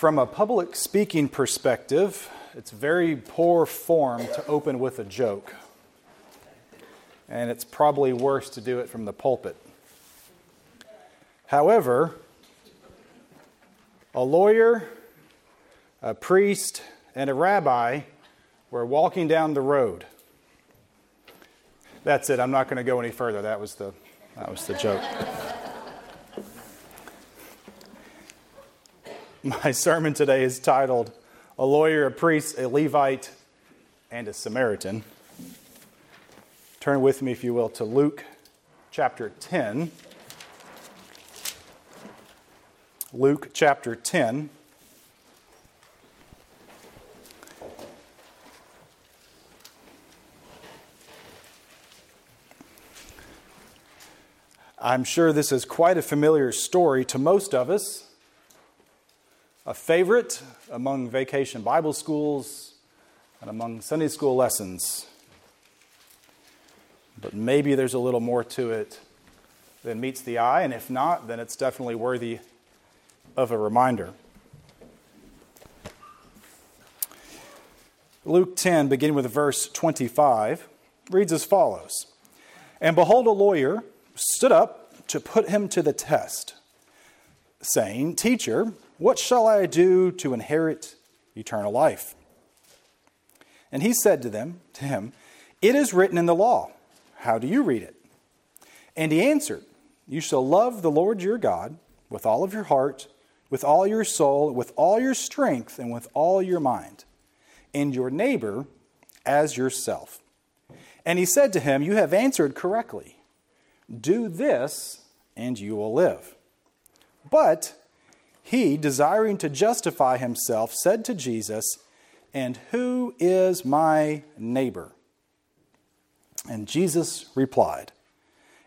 From a public speaking perspective, it's very poor form to open with a joke. And it's probably worse to do it from the pulpit. However, a lawyer, a priest, and a rabbi were walking down the road. That's it. I'm not going to go any further. That was the, that was the joke. My sermon today is titled A Lawyer, a Priest, a Levite, and a Samaritan. Turn with me, if you will, to Luke chapter 10. Luke chapter 10. I'm sure this is quite a familiar story to most of us a favorite among vacation Bible schools and among Sunday school lessons. But maybe there's a little more to it than meets the eye, and if not, then it's definitely worthy of a reminder. Luke 10, beginning with verse 25, reads as follows And behold, a lawyer stood up to put him to the test, saying, Teacher, what shall I do to inherit eternal life? And he said to them, to him, It is written in the law. How do you read it? And he answered, You shall love the Lord your God with all of your heart, with all your soul, with all your strength, and with all your mind, and your neighbor as yourself. And he said to him, You have answered correctly. Do this, and you will live. But he, desiring to justify himself, said to Jesus, And who is my neighbor? And Jesus replied,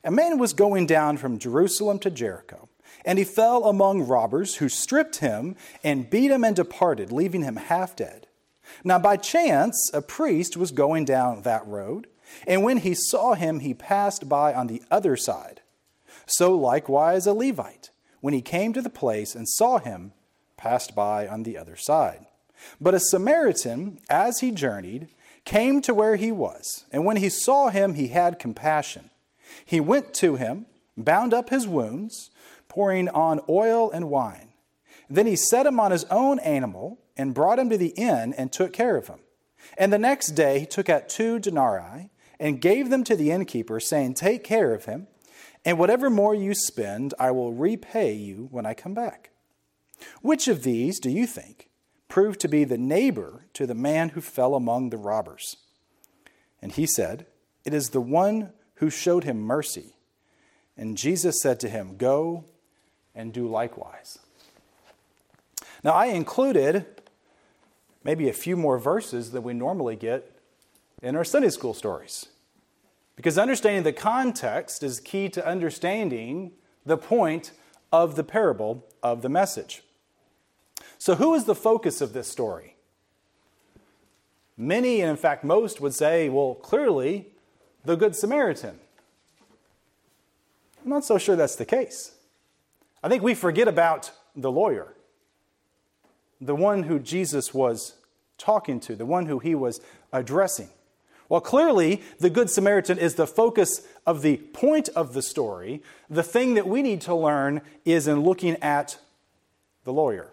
A man was going down from Jerusalem to Jericho, and he fell among robbers who stripped him and beat him and departed, leaving him half dead. Now, by chance, a priest was going down that road, and when he saw him, he passed by on the other side. So likewise a Levite when he came to the place and saw him, passed by on the other side. But a Samaritan, as he journeyed, came to where he was, and when he saw him, he had compassion. He went to him, bound up his wounds, pouring on oil and wine. Then he set him on his own animal and brought him to the inn and took care of him. And the next day he took out two denarii and gave them to the innkeeper, saying, Take care of him and whatever more you spend, I will repay you when I come back. Which of these do you think proved to be the neighbor to the man who fell among the robbers? And he said, It is the one who showed him mercy. And Jesus said to him, Go and do likewise. Now, I included maybe a few more verses than we normally get in our Sunday school stories. Because understanding the context is key to understanding the point of the parable of the message. So, who is the focus of this story? Many, and in fact most, would say, well, clearly, the Good Samaritan. I'm not so sure that's the case. I think we forget about the lawyer, the one who Jesus was talking to, the one who he was addressing. While clearly the Good Samaritan is the focus of the point of the story, the thing that we need to learn is in looking at the lawyer.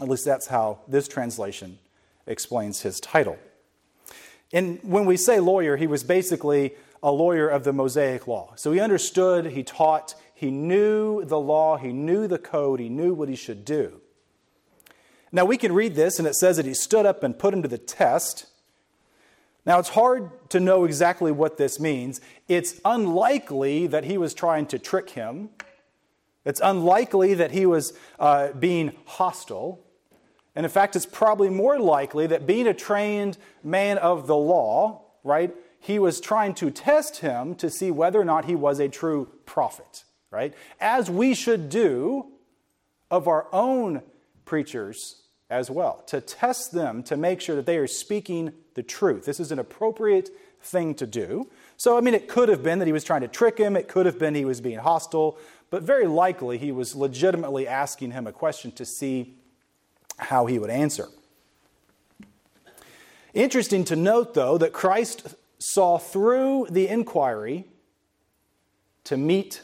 At least that's how this translation explains his title. And when we say lawyer, he was basically a lawyer of the Mosaic law. So he understood, he taught, he knew the law, he knew the code, he knew what he should do. Now we can read this, and it says that he stood up and put him to the test. Now, it's hard to know exactly what this means. It's unlikely that he was trying to trick him. It's unlikely that he was uh, being hostile. And in fact, it's probably more likely that being a trained man of the law, right, he was trying to test him to see whether or not he was a true prophet, right? As we should do of our own preachers as well, to test them to make sure that they are speaking the truth. This is an appropriate thing to do. So, I mean, it could have been that he was trying to trick him, it could have been he was being hostile, but very likely he was legitimately asking him a question to see how he would answer. Interesting to note, though, that Christ saw through the inquiry to meet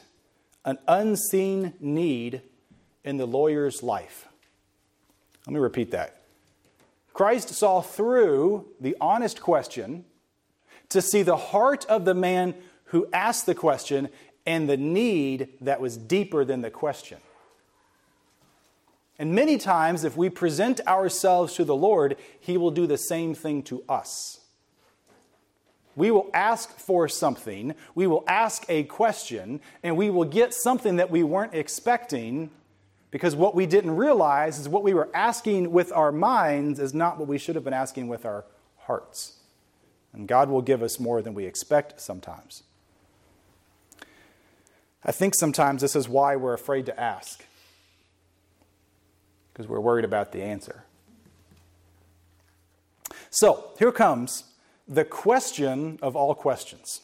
an unseen need in the lawyer's life. Let me repeat that. Christ saw through the honest question to see the heart of the man who asked the question and the need that was deeper than the question. And many times, if we present ourselves to the Lord, He will do the same thing to us. We will ask for something, we will ask a question, and we will get something that we weren't expecting because what we didn't realize is what we were asking with our minds is not what we should have been asking with our hearts. And God will give us more than we expect sometimes. I think sometimes this is why we're afraid to ask because we're worried about the answer. So, here comes the question of all questions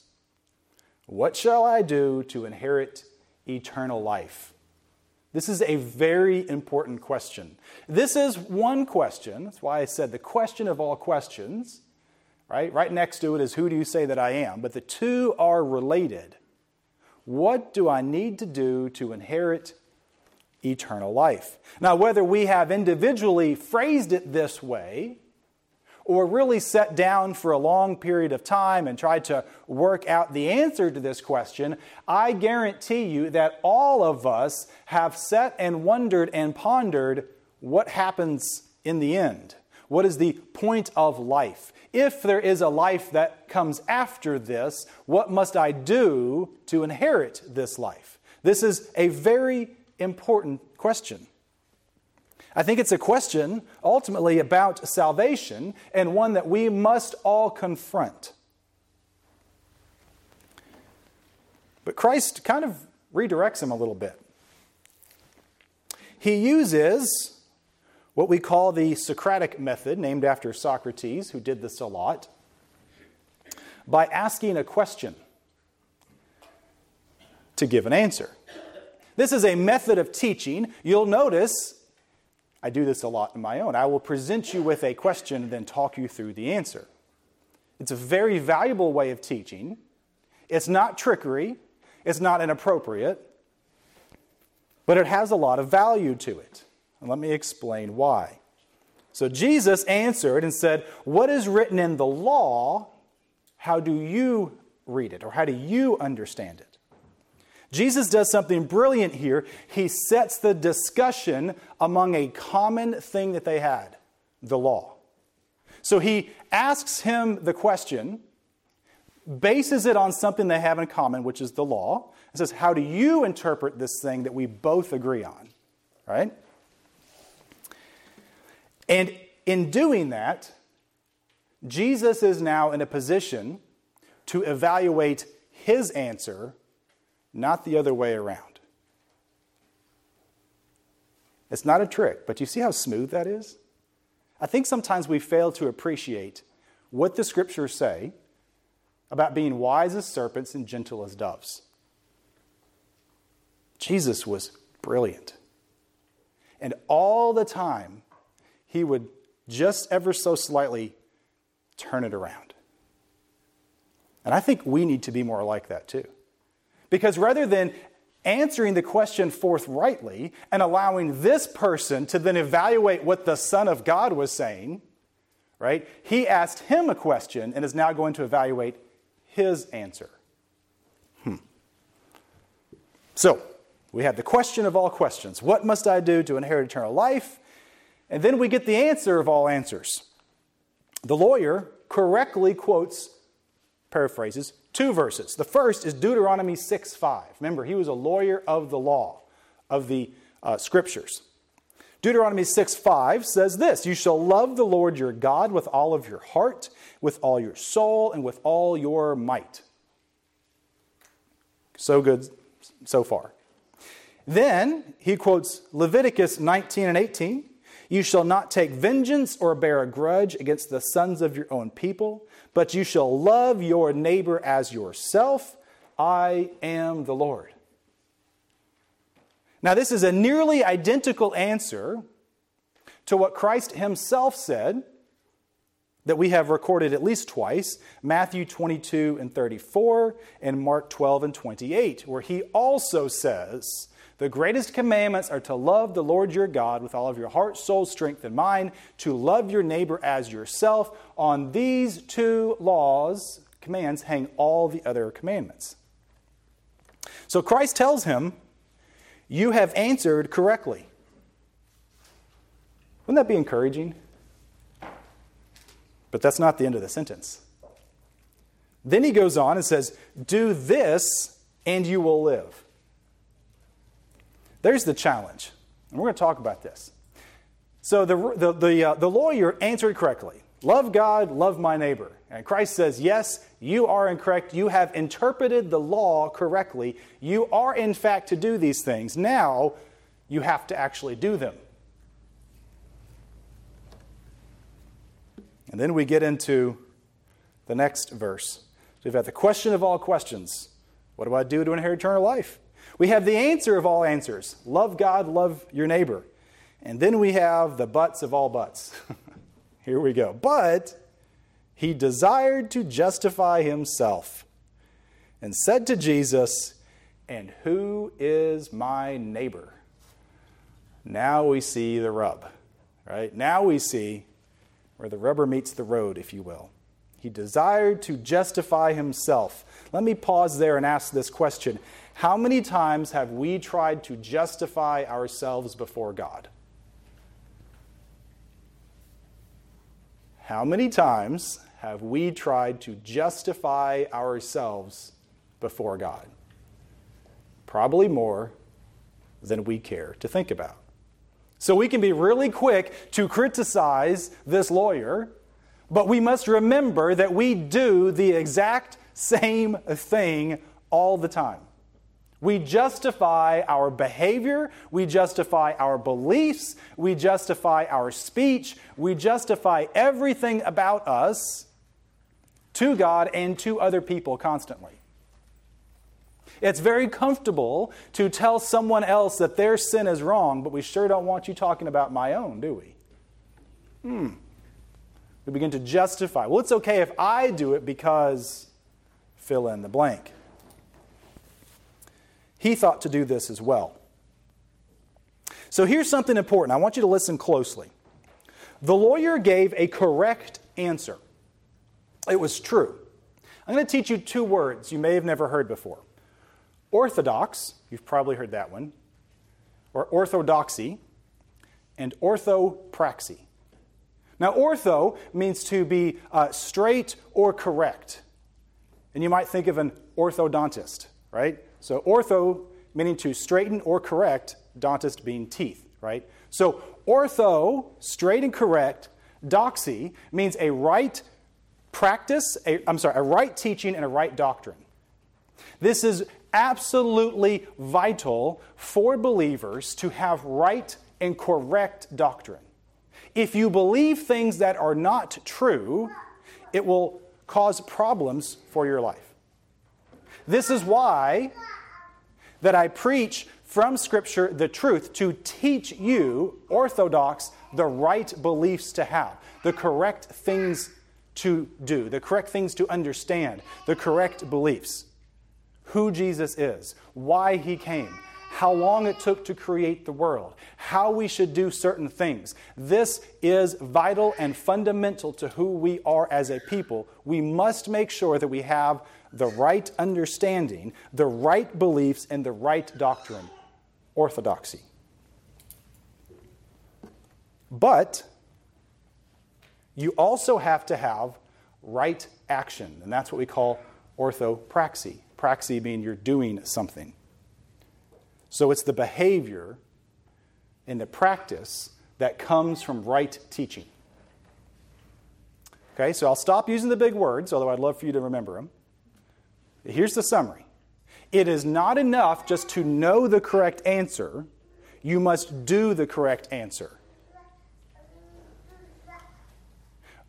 What shall I do to inherit eternal life? This is a very important question. This is one question. That's why I said the question of all questions, right? Right next to it is who do you say that I am? But the two are related. What do I need to do to inherit eternal life. Now, whether we have individually phrased it this way, or really sat down for a long period of time and tried to work out the answer to this question, I guarantee you that all of us have sat and wondered and pondered what happens in the end. What is the point of life? If there is a life that comes after this, what must I do to inherit this life? This is a very important question. I think it's a question ultimately about salvation and one that we must all confront. But Christ kind of redirects him a little bit. He uses what we call the Socratic method, named after Socrates, who did this a lot, by asking a question to give an answer. This is a method of teaching. You'll notice I do this a lot in my own. I will present you with a question and then talk you through the answer. It's a very valuable way of teaching. It's not trickery, it's not inappropriate, but it has a lot of value to it. And let me explain why. So Jesus answered and said, What is written in the law? How do you read it, or how do you understand it? Jesus does something brilliant here. He sets the discussion among a common thing that they had the law. So he asks him the question, bases it on something they have in common, which is the law, and says, How do you interpret this thing that we both agree on? Right? And in doing that, Jesus is now in a position to evaluate his answer not the other way around. It's not a trick, but you see how smooth that is? I think sometimes we fail to appreciate what the scriptures say about being wise as serpents and gentle as doves. Jesus was brilliant. And all the time, he would just ever so slightly turn it around. And I think we need to be more like that too. Because rather than answering the question forthrightly and allowing this person to then evaluate what the Son of God was saying, right, he asked him a question and is now going to evaluate his answer. Hmm. So, we have the question of all questions What must I do to inherit eternal life? And then we get the answer of all answers. The lawyer correctly quotes, paraphrases, two verses. The first is Deuteronomy 6 5. Remember, he was a lawyer of the law, of the uh, scriptures. Deuteronomy 6 5 says this You shall love the Lord your God with all of your heart, with all your soul, and with all your might. So good so far. Then he quotes Leviticus 19 and 18. You shall not take vengeance or bear a grudge against the sons of your own people, but you shall love your neighbor as yourself. I am the Lord. Now, this is a nearly identical answer to what Christ himself said that we have recorded at least twice Matthew 22 and 34, and Mark 12 and 28, where he also says, The greatest commandments are to love the Lord your God with all of your heart, soul, strength, and mind, to love your neighbor as yourself. On these two laws, commands, hang all the other commandments. So Christ tells him, You have answered correctly. Wouldn't that be encouraging? But that's not the end of the sentence. Then he goes on and says, Do this and you will live. There's the challenge. And we're going to talk about this. So the, the, the, uh, the lawyer answered correctly Love God, love my neighbor. And Christ says, Yes, you are incorrect. You have interpreted the law correctly. You are, in fact, to do these things. Now you have to actually do them. And then we get into the next verse. So we've got the question of all questions What do I do to inherit eternal life? We have the answer of all answers love God, love your neighbor. And then we have the buts of all buts. Here we go. But he desired to justify himself and said to Jesus, And who is my neighbor? Now we see the rub, right? Now we see where the rubber meets the road, if you will. He desired to justify himself. Let me pause there and ask this question How many times have we tried to justify ourselves before God? How many times have we tried to justify ourselves before God? Probably more than we care to think about. So we can be really quick to criticize this lawyer, but we must remember that we do the exact same thing all the time. We justify our behavior, we justify our beliefs, we justify our speech, we justify everything about us to God and to other people constantly. It's very comfortable to tell someone else that their sin is wrong, but we sure don't want you talking about my own, do we? Hmm. We begin to justify. Well, it's okay if I do it because fill in the blank. He thought to do this as well. So here's something important. I want you to listen closely. The lawyer gave a correct answer. It was true. I'm going to teach you two words you may have never heard before orthodox, you've probably heard that one, or orthodoxy, and orthopraxy. Now, ortho means to be uh, straight or correct. And you might think of an orthodontist, right? So, ortho meaning to straighten or correct, dentist being teeth, right? So, ortho, straight and correct, doxy means a right practice, I'm sorry, a right teaching and a right doctrine. This is absolutely vital for believers to have right and correct doctrine. If you believe things that are not true, it will cause problems for your life. This is why that I preach from Scripture the truth to teach you, Orthodox, the right beliefs to have, the correct things to do, the correct things to understand, the correct beliefs who Jesus is, why he came, how long it took to create the world, how we should do certain things. This is vital and fundamental to who we are as a people. We must make sure that we have the right understanding, the right beliefs, and the right doctrine orthodoxy. But you also have to have right action, and that's what we call orthopraxy. Praxy being you're doing something. So it's the behavior and the practice that comes from right teaching. Okay, so I'll stop using the big words, although I'd love for you to remember them. Here's the summary it is not enough just to know the correct answer, you must do the correct answer.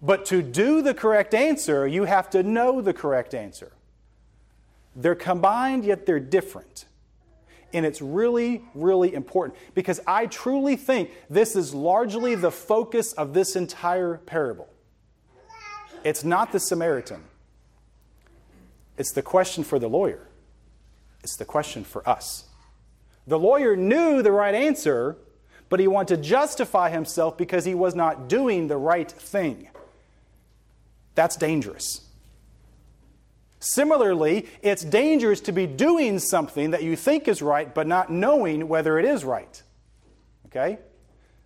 But to do the correct answer, you have to know the correct answer. They're combined, yet they're different. And it's really, really important because I truly think this is largely the focus of this entire parable. It's not the Samaritan, it's the question for the lawyer, it's the question for us. The lawyer knew the right answer, but he wanted to justify himself because he was not doing the right thing. That's dangerous. Similarly, it's dangerous to be doing something that you think is right, but not knowing whether it is right. Okay?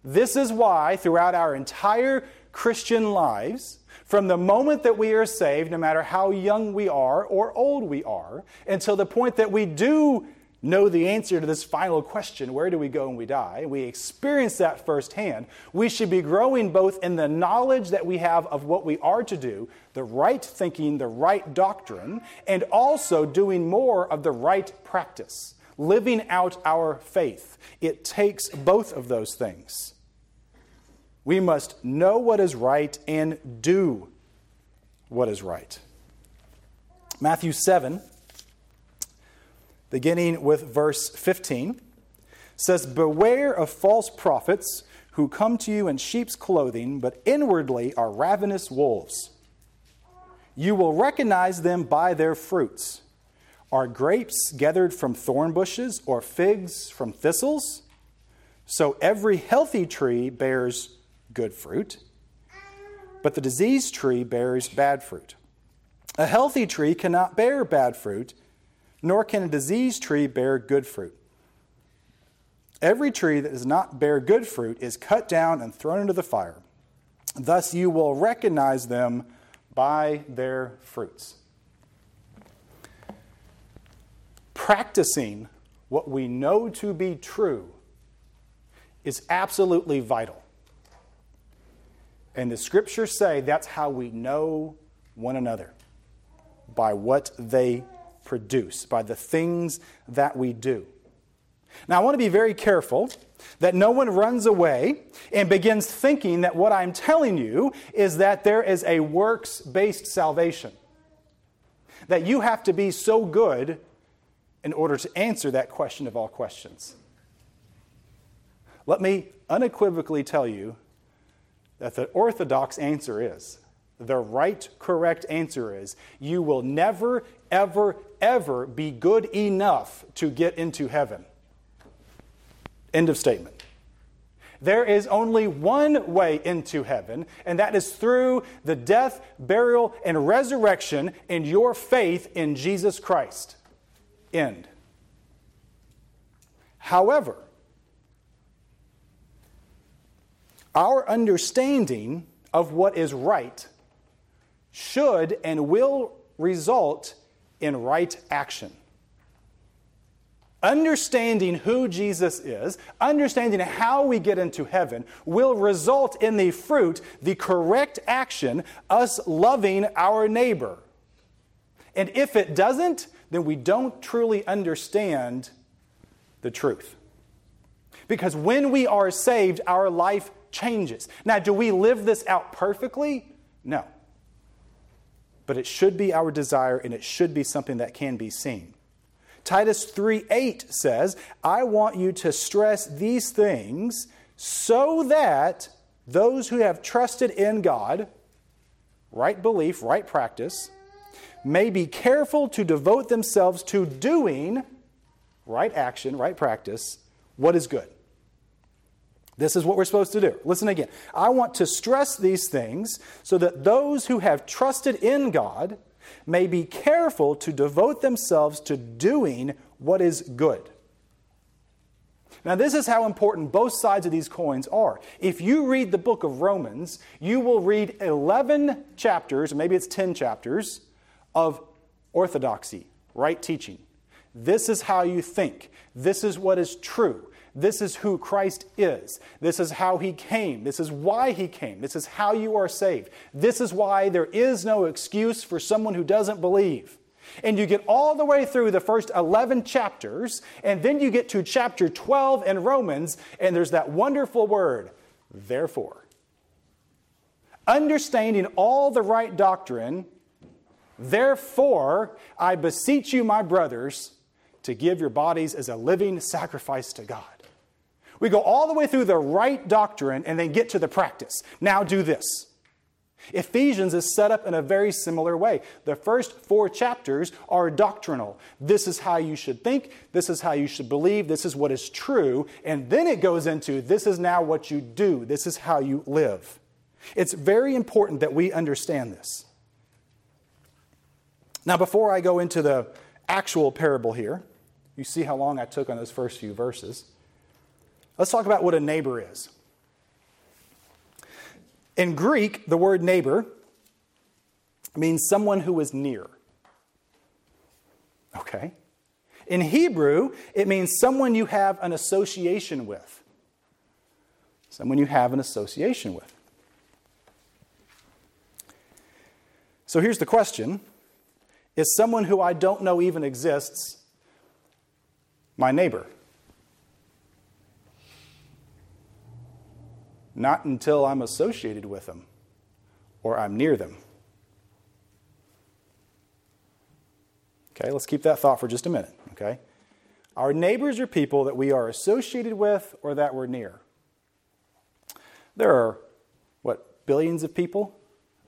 This is why, throughout our entire Christian lives, from the moment that we are saved, no matter how young we are or old we are, until the point that we do know the answer to this final question where do we go when we die? We experience that firsthand. We should be growing both in the knowledge that we have of what we are to do, the right thinking, the right doctrine, and also doing more of the right practice, living out our faith. It takes both of those things. We must know what is right and do what is right. Matthew 7 beginning with verse 15, says, Beware of false prophets who come to you in sheep's clothing, but inwardly are ravenous wolves. You will recognize them by their fruits. Are grapes gathered from thorn bushes or figs from thistles? So every healthy tree bears good fruit, but the diseased tree bears bad fruit. A healthy tree cannot bear bad fruit nor can a diseased tree bear good fruit. Every tree that does not bear good fruit is cut down and thrown into the fire. Thus you will recognize them by their fruits. Practicing what we know to be true is absolutely vital. And the scriptures say that's how we know one another by what they produce, by the things that we do. Now, I want to be very careful that no one runs away and begins thinking that what I'm telling you is that there is a works based salvation. That you have to be so good in order to answer that question of all questions. Let me unequivocally tell you that the orthodox answer is the right, correct answer is you will never, ever, ever be good enough to get into heaven. End of statement. There is only one way into heaven, and that is through the death, burial, and resurrection and your faith in Jesus Christ. End. However, our understanding of what is right should and will result in right action. Understanding who Jesus is, understanding how we get into heaven, will result in the fruit, the correct action, us loving our neighbor. And if it doesn't, then we don't truly understand the truth. Because when we are saved, our life changes. Now, do we live this out perfectly? No but it should be our desire and it should be something that can be seen. Titus 3 8 says, I want you to stress these things so that those who have trusted in God, right belief, right practice, may be careful to devote themselves to doing right action, right practice, what is good. This is what we're supposed to do. Listen again. I want to stress these things so that those who have trusted in God may be careful to devote themselves to doing what is good. Now, this is how important both sides of these coins are. If you read the book of Romans, you will read 11 chapters, maybe it's 10 chapters, of orthodoxy, right teaching. This is how you think. This is what is true. This is who Christ is. This is how he came. This is why he came. This is how you are saved. This is why there is no excuse for someone who doesn't believe. And you get all the way through the first 11 chapters, and then you get to chapter 12 in Romans, and there's that wonderful word, therefore. Understanding all the right doctrine, therefore, I beseech you, my brothers, to give your bodies as a living sacrifice to God. We go all the way through the right doctrine and then get to the practice. Now do this. Ephesians is set up in a very similar way. The first four chapters are doctrinal. This is how you should think, this is how you should believe, this is what is true. And then it goes into this is now what you do, this is how you live. It's very important that we understand this. Now, before I go into the actual parable here, you see how long I took on those first few verses. Let's talk about what a neighbor is. In Greek, the word neighbor means someone who is near. Okay? In Hebrew, it means someone you have an association with. Someone you have an association with. So here's the question Is someone who I don't know even exists my neighbor? Not until I'm associated with them or I'm near them. Okay, let's keep that thought for just a minute. Okay? Our neighbors are people that we are associated with or that we're near. There are, what, billions of people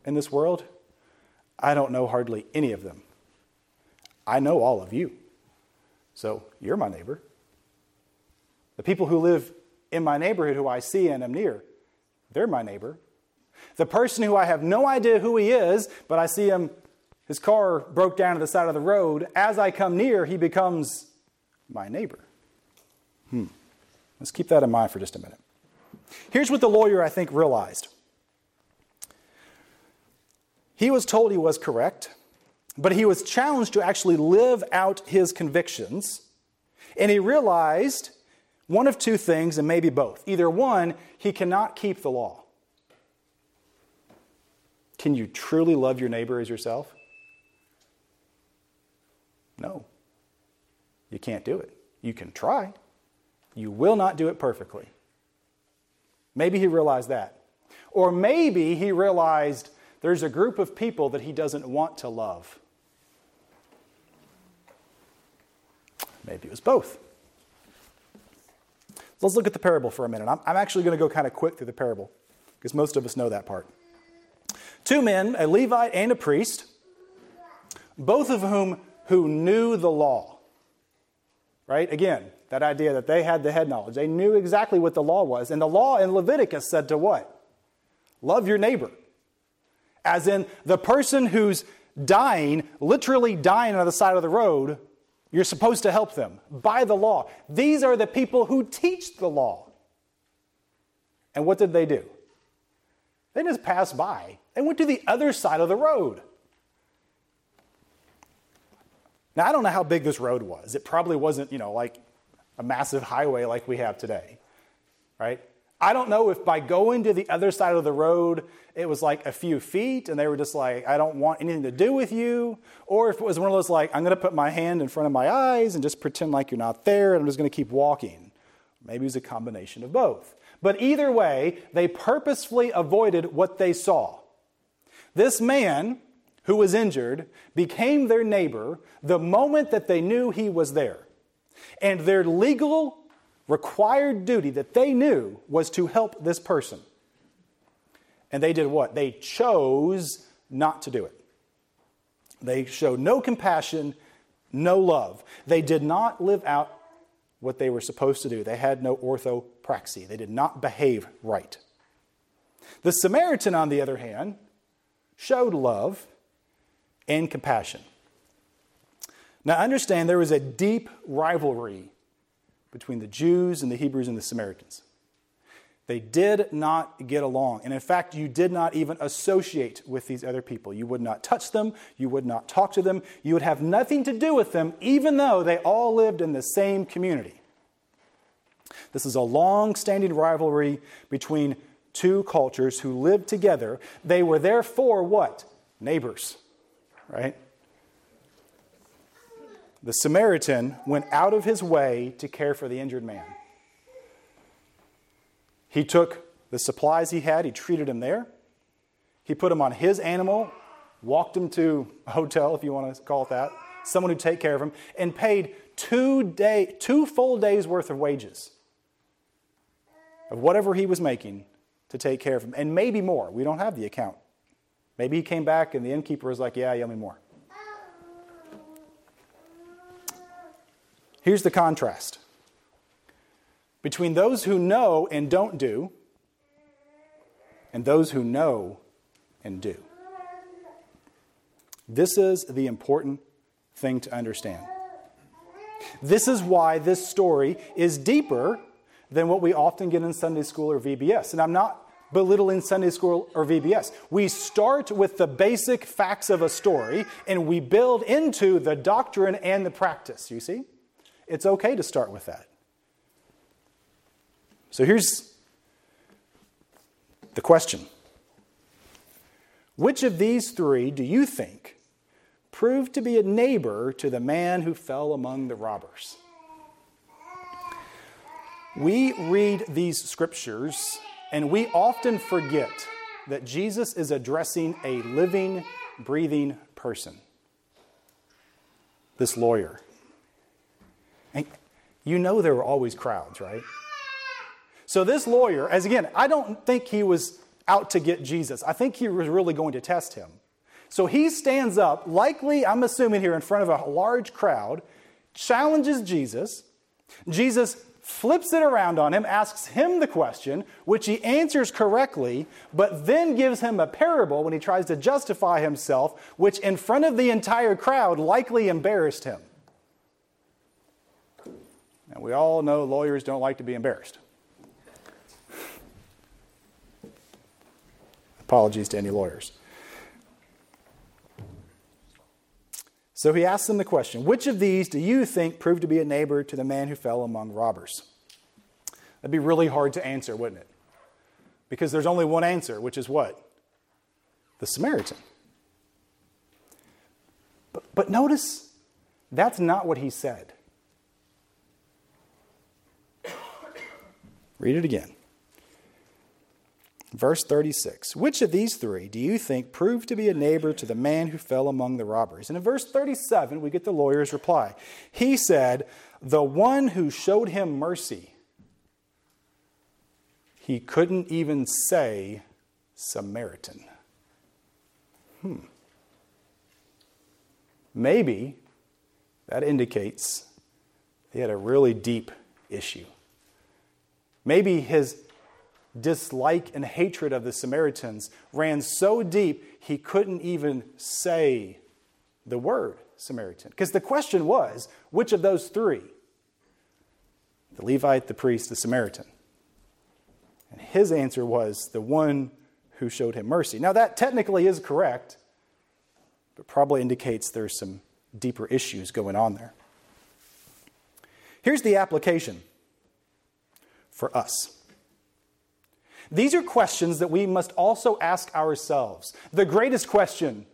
in this world? I don't know hardly any of them. I know all of you. So you're my neighbor. The people who live in my neighborhood who I see and am near, they're my neighbor. The person who I have no idea who he is, but I see him, his car broke down to the side of the road. As I come near, he becomes my neighbor. Hmm. Let's keep that in mind for just a minute. Here's what the lawyer, I think, realized he was told he was correct, but he was challenged to actually live out his convictions. And he realized one of two things, and maybe both. Either one, he cannot keep the law. Can you truly love your neighbor as yourself? No. You can't do it. You can try. You will not do it perfectly. Maybe he realized that. Or maybe he realized there's a group of people that he doesn't want to love. Maybe it was both. Let's look at the parable for a minute. I'm, I'm actually going to go kind of quick through the parable because most of us know that part. Two men, a Levite and a priest, both of whom who knew the law. Right? Again, that idea that they had the head knowledge. They knew exactly what the law was. And the law in Leviticus said to what? Love your neighbor. As in, the person who's dying, literally dying on the side of the road, you're supposed to help them by the law. These are the people who teach the law. And what did they do? They just passed by and went to the other side of the road. Now, I don't know how big this road was. It probably wasn't, you know, like a massive highway like we have today, right? I don't know if by going to the other side of the road, it was like a few feet and they were just like, I don't want anything to do with you. Or if it was one of those like, I'm going to put my hand in front of my eyes and just pretend like you're not there and I'm just going to keep walking. Maybe it was a combination of both. But either way, they purposefully avoided what they saw. This man who was injured became their neighbor the moment that they knew he was there. And their legal required duty that they knew was to help this person. And they did what? They chose not to do it. They showed no compassion, no love. They did not live out what they were supposed to do. They had no orthopraxy. They did not behave right. The Samaritan, on the other hand, showed love and compassion. Now, understand there was a deep rivalry between the Jews and the Hebrews and the Samaritans. They did not get along. And in fact, you did not even associate with these other people. You would not touch them. You would not talk to them. You would have nothing to do with them, even though they all lived in the same community. This is a long standing rivalry between two cultures who lived together. They were therefore what? Neighbors, right? The Samaritan went out of his way to care for the injured man. He took the supplies he had, he treated him there. He put him on his animal, walked him to a hotel, if you want to call it that, someone who'd take care of him, and paid two, day, two full days' worth of wages of whatever he was making to take care of him, and maybe more. We don't have the account. Maybe he came back and the innkeeper was like, Yeah, you owe me more. Here's the contrast between those who know and don't do, and those who know and do. This is the important thing to understand. This is why this story is deeper than what we often get in Sunday school or VBS. And I'm not belittling Sunday school or VBS. We start with the basic facts of a story and we build into the doctrine and the practice, you see? It's okay to start with that. So here's the question Which of these three do you think proved to be a neighbor to the man who fell among the robbers? We read these scriptures and we often forget that Jesus is addressing a living, breathing person. This lawyer. And you know there were always crowds, right? So this lawyer, as again, I don't think he was out to get Jesus. I think he was really going to test him. So he stands up, likely, I'm assuming here, in front of a large crowd, challenges Jesus. Jesus flips it around on him, asks him the question, which he answers correctly, but then gives him a parable when he tries to justify himself, which in front of the entire crowd likely embarrassed him. And we all know lawyers don't like to be embarrassed. Apologies to any lawyers. So he asks them the question Which of these do you think proved to be a neighbor to the man who fell among robbers? That'd be really hard to answer, wouldn't it? Because there's only one answer, which is what? The Samaritan. But, but notice, that's not what he said. Read it again. Verse 36 Which of these three do you think proved to be a neighbor to the man who fell among the robbers? And in verse 37, we get the lawyer's reply. He said, The one who showed him mercy. He couldn't even say Samaritan. Hmm. Maybe that indicates he had a really deep issue. Maybe his dislike and hatred of the Samaritans ran so deep he couldn't even say the word Samaritan. Because the question was which of those three? The Levite, the priest, the Samaritan. And his answer was the one who showed him mercy. Now, that technically is correct, but probably indicates there's some deeper issues going on there. Here's the application for us. These are questions that we must also ask ourselves. The greatest question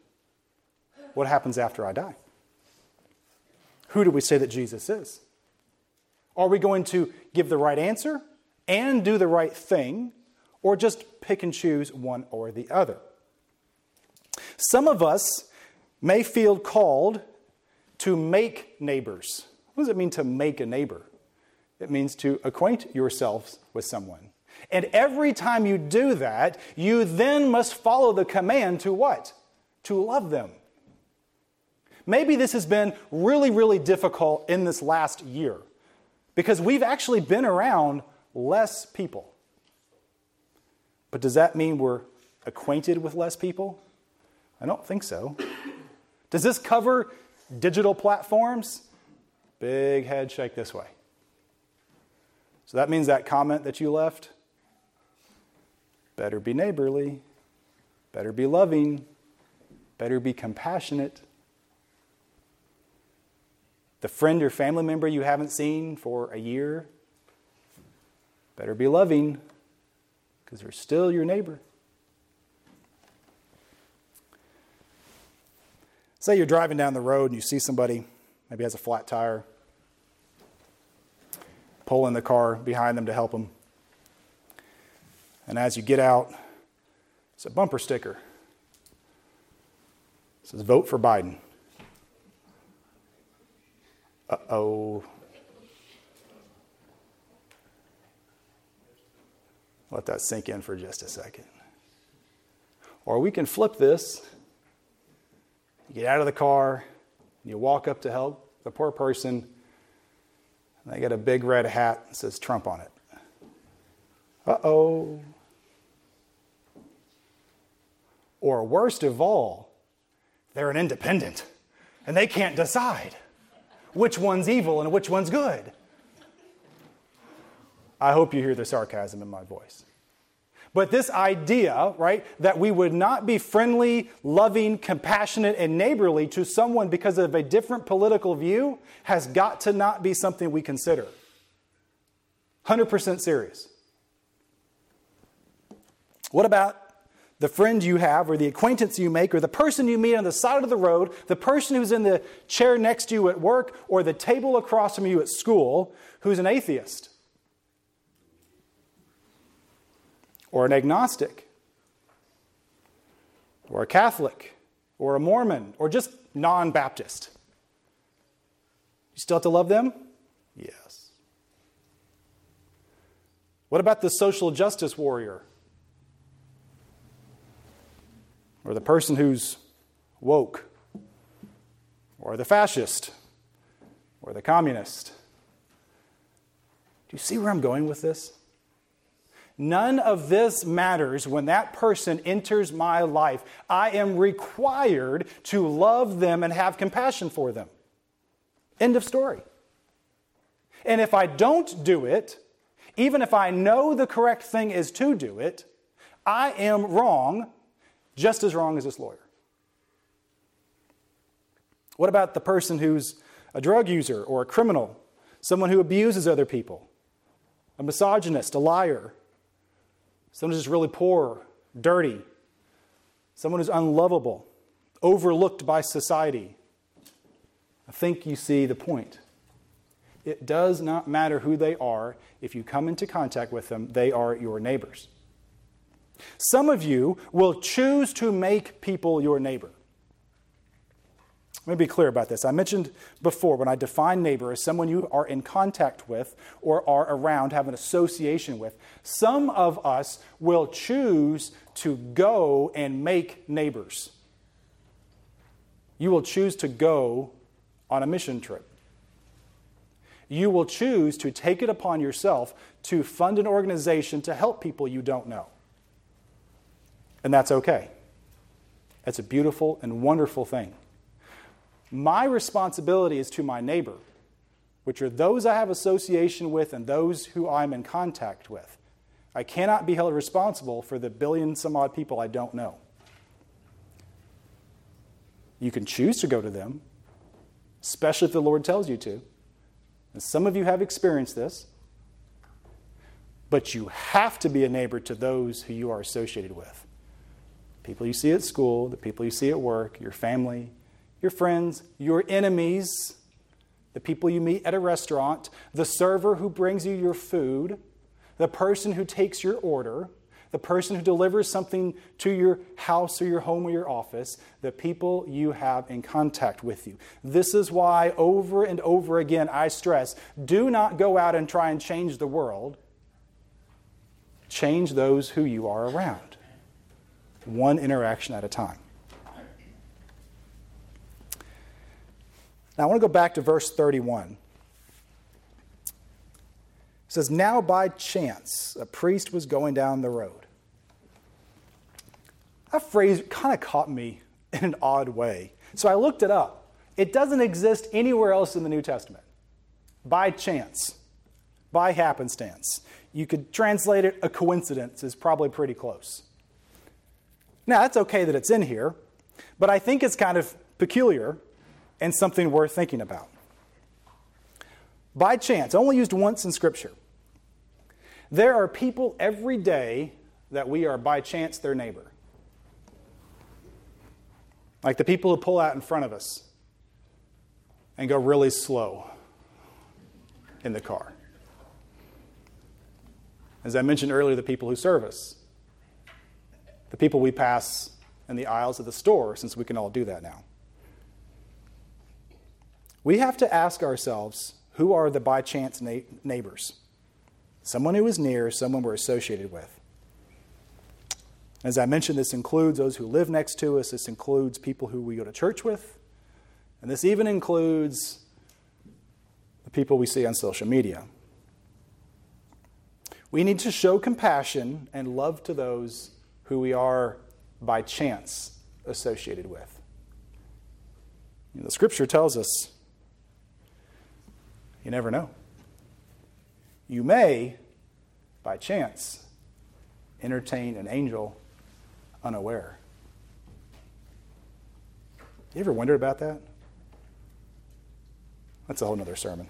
what happens after I die? Who do we say that Jesus is? Are we going to give the right answer and do the right thing, or just pick and choose one or the other? Some of us may feel called to make neighbors. What does it mean to make a neighbor? It means to acquaint yourselves with someone. And every time you do that, you then must follow the command to what? To love them. Maybe this has been really, really difficult in this last year because we've actually been around less people. But does that mean we're acquainted with less people? I don't think so. Does this cover digital platforms? Big head shake this way. So that means that comment that you left, better be neighborly, better be loving, better be compassionate. The friend or family member you haven't seen for a year, better be loving because they're still your neighbor. Say you're driving down the road and you see somebody, maybe has a flat tire, pull in the car behind them to help them. And as you get out, it's a bumper sticker. It says, Vote for Biden. Uh oh. Let that sink in for just a second. Or we can flip this. You get out of the car, you walk up to help the poor person, and they get a big red hat that says Trump on it. Uh oh. Or worst of all, they're an independent and they can't decide which one's evil and which one's good. I hope you hear the sarcasm in my voice. But this idea, right, that we would not be friendly, loving, compassionate, and neighborly to someone because of a different political view has got to not be something we consider. 100% serious. What about the friend you have, or the acquaintance you make, or the person you meet on the side of the road, the person who's in the chair next to you at work, or the table across from you at school who's an atheist? Or an agnostic, or a Catholic, or a Mormon, or just non Baptist. You still have to love them? Yes. What about the social justice warrior? Or the person who's woke? Or the fascist? Or the communist? Do you see where I'm going with this? None of this matters when that person enters my life. I am required to love them and have compassion for them. End of story. And if I don't do it, even if I know the correct thing is to do it, I am wrong, just as wrong as this lawyer. What about the person who's a drug user or a criminal, someone who abuses other people, a misogynist, a liar, someone who's really poor, dirty, someone who's unlovable, overlooked by society. I think you see the point. It does not matter who they are. If you come into contact with them, they are your neighbors. Some of you will choose to make people your neighbor. Let me be clear about this. I mentioned before when I define neighbor as someone you are in contact with or are around, have an association with. Some of us will choose to go and make neighbors. You will choose to go on a mission trip. You will choose to take it upon yourself to fund an organization to help people you don't know. And that's okay. That's a beautiful and wonderful thing. My responsibility is to my neighbor, which are those I have association with and those who I'm in contact with. I cannot be held responsible for the billion some odd people I don't know. You can choose to go to them, especially if the Lord tells you to. And some of you have experienced this. But you have to be a neighbor to those who you are associated with. People you see at school, the people you see at work, your family, your friends, your enemies, the people you meet at a restaurant, the server who brings you your food, the person who takes your order, the person who delivers something to your house or your home or your office, the people you have in contact with you. This is why, over and over again, I stress do not go out and try and change the world. Change those who you are around, one interaction at a time. Now I want to go back to verse 31. It says, Now by chance a priest was going down the road. That phrase kind of caught me in an odd way. So I looked it up. It doesn't exist anywhere else in the New Testament. By chance, by happenstance. You could translate it a coincidence, is probably pretty close. Now, that's okay that it's in here, but I think it's kind of peculiar and something worth thinking about. By chance, only used once in Scripture. There are people every day that we are by chance their neighbor. Like the people who pull out in front of us and go really slow in the car. As I mentioned earlier, the people who serve us, the people we pass in the aisles of the store, since we can all do that now. We have to ask ourselves who are the by chance na- neighbors? Someone who is near, someone we're associated with. As I mentioned, this includes those who live next to us, this includes people who we go to church with, and this even includes the people we see on social media. We need to show compassion and love to those who we are by chance associated with. You know, the scripture tells us you never know. You may, by chance, entertain an angel unaware. You ever wondered about that? That's a whole other sermon.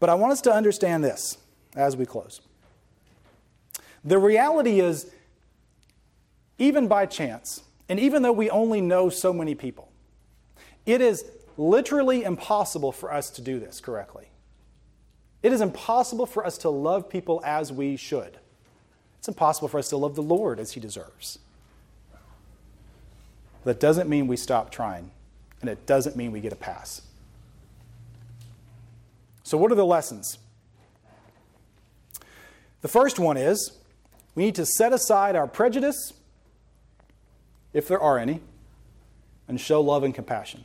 But I want us to understand this as we close. The reality is, even by chance, and even though we only know so many people, it is literally impossible for us to do this correctly. It is impossible for us to love people as we should. It's impossible for us to love the Lord as He deserves. That doesn't mean we stop trying, and it doesn't mean we get a pass. So, what are the lessons? The first one is we need to set aside our prejudice, if there are any, and show love and compassion.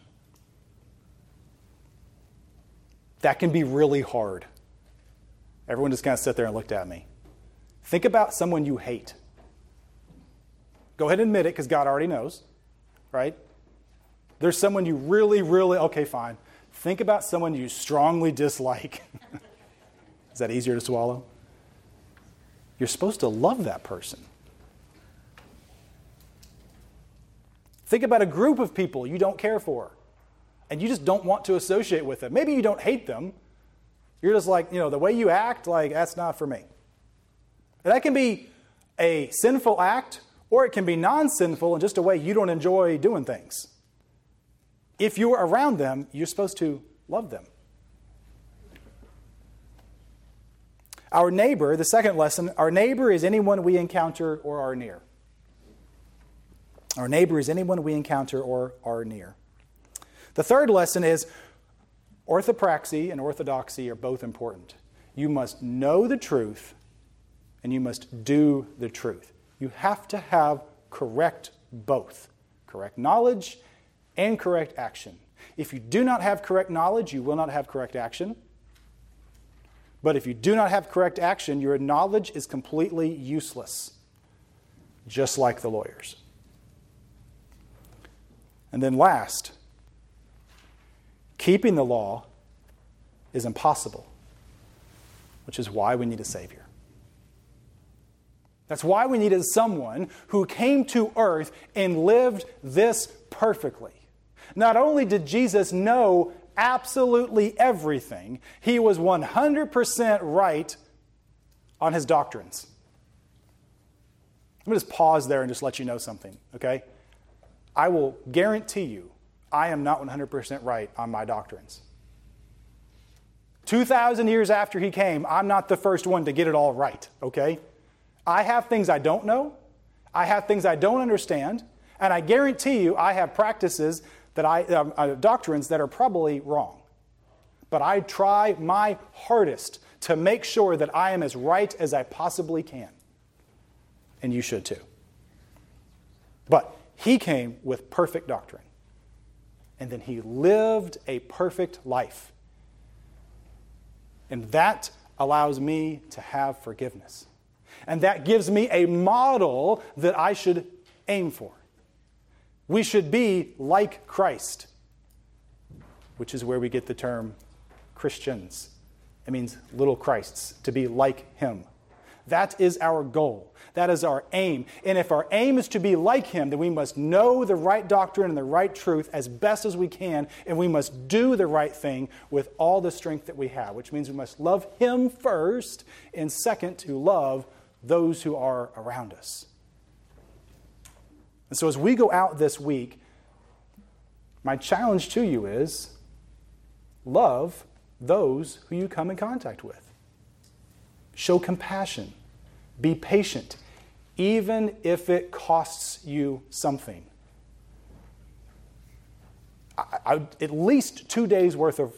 That can be really hard. Everyone just kind of sat there and looked at me. Think about someone you hate. Go ahead and admit it because God already knows, right? There's someone you really, really, okay, fine. Think about someone you strongly dislike. Is that easier to swallow? You're supposed to love that person. Think about a group of people you don't care for and you just don't want to associate with them. Maybe you don't hate them. You're just like, you know, the way you act, like, that's not for me. And that can be a sinful act, or it can be non sinful in just a way you don't enjoy doing things. If you're around them, you're supposed to love them. Our neighbor, the second lesson, our neighbor is anyone we encounter or are near. Our neighbor is anyone we encounter or are near. The third lesson is orthopraxy and orthodoxy are both important. You must know the truth and you must do the truth. You have to have correct both correct knowledge and correct action. If you do not have correct knowledge, you will not have correct action. But if you do not have correct action, your knowledge is completely useless, just like the lawyers. And then, last, keeping the law is impossible, which is why we need a Savior. That's why we needed someone who came to earth and lived this perfectly. Not only did Jesus know absolutely everything, he was 100% right on his doctrines. Let me just pause there and just let you know something, okay? I will guarantee you I am not 100% right on my doctrines. 2,000 years after he came, I'm not the first one to get it all right, okay? I have things I don't know, I have things I don't understand, and I guarantee you I have practices that I, um, uh, doctrines that are probably wrong. But I try my hardest to make sure that I am as right as I possibly can. And you should too. But he came with perfect doctrine and then he lived a perfect life. And that allows me to have forgiveness. And that gives me a model that I should aim for. We should be like Christ, which is where we get the term Christians. It means little Christs, to be like him. That is our goal. That is our aim. And if our aim is to be like him, then we must know the right doctrine and the right truth as best as we can, and we must do the right thing with all the strength that we have, which means we must love him first, and second, to love those who are around us. And so as we go out this week, my challenge to you is love those who you come in contact with. Show compassion be patient, even if it costs you something. I, I, at least two days worth of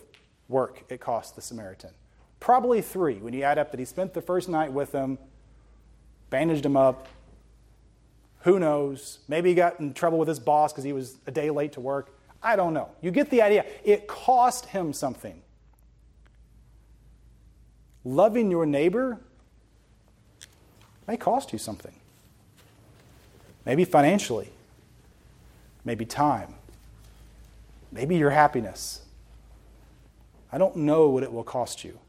work it cost the Samaritan. Probably three when you add up that he spent the first night with them, bandaged him up. Who knows? Maybe he got in trouble with his boss because he was a day late to work. I don't know. You get the idea. It cost him something. Loving your neighbor may cost you something. Maybe financially, maybe time, maybe your happiness. I don't know what it will cost you.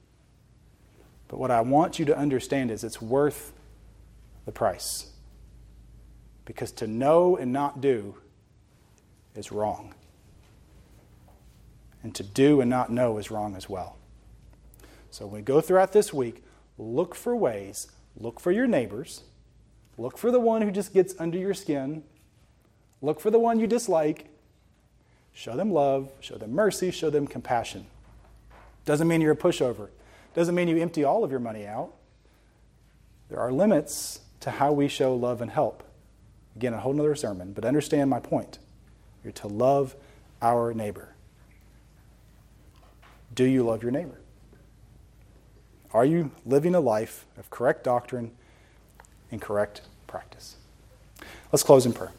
But what I want you to understand is it's worth the price. Because to know and not do is wrong. And to do and not know is wrong as well. So when we go throughout this week, look for ways, look for your neighbors, look for the one who just gets under your skin, look for the one you dislike, show them love, show them mercy, show them compassion. Doesn't mean you're a pushover. Doesn't mean you empty all of your money out. There are limits to how we show love and help. Again, a whole nother sermon, but understand my point. You're to love our neighbor. Do you love your neighbor? Are you living a life of correct doctrine and correct practice? Let's close in prayer.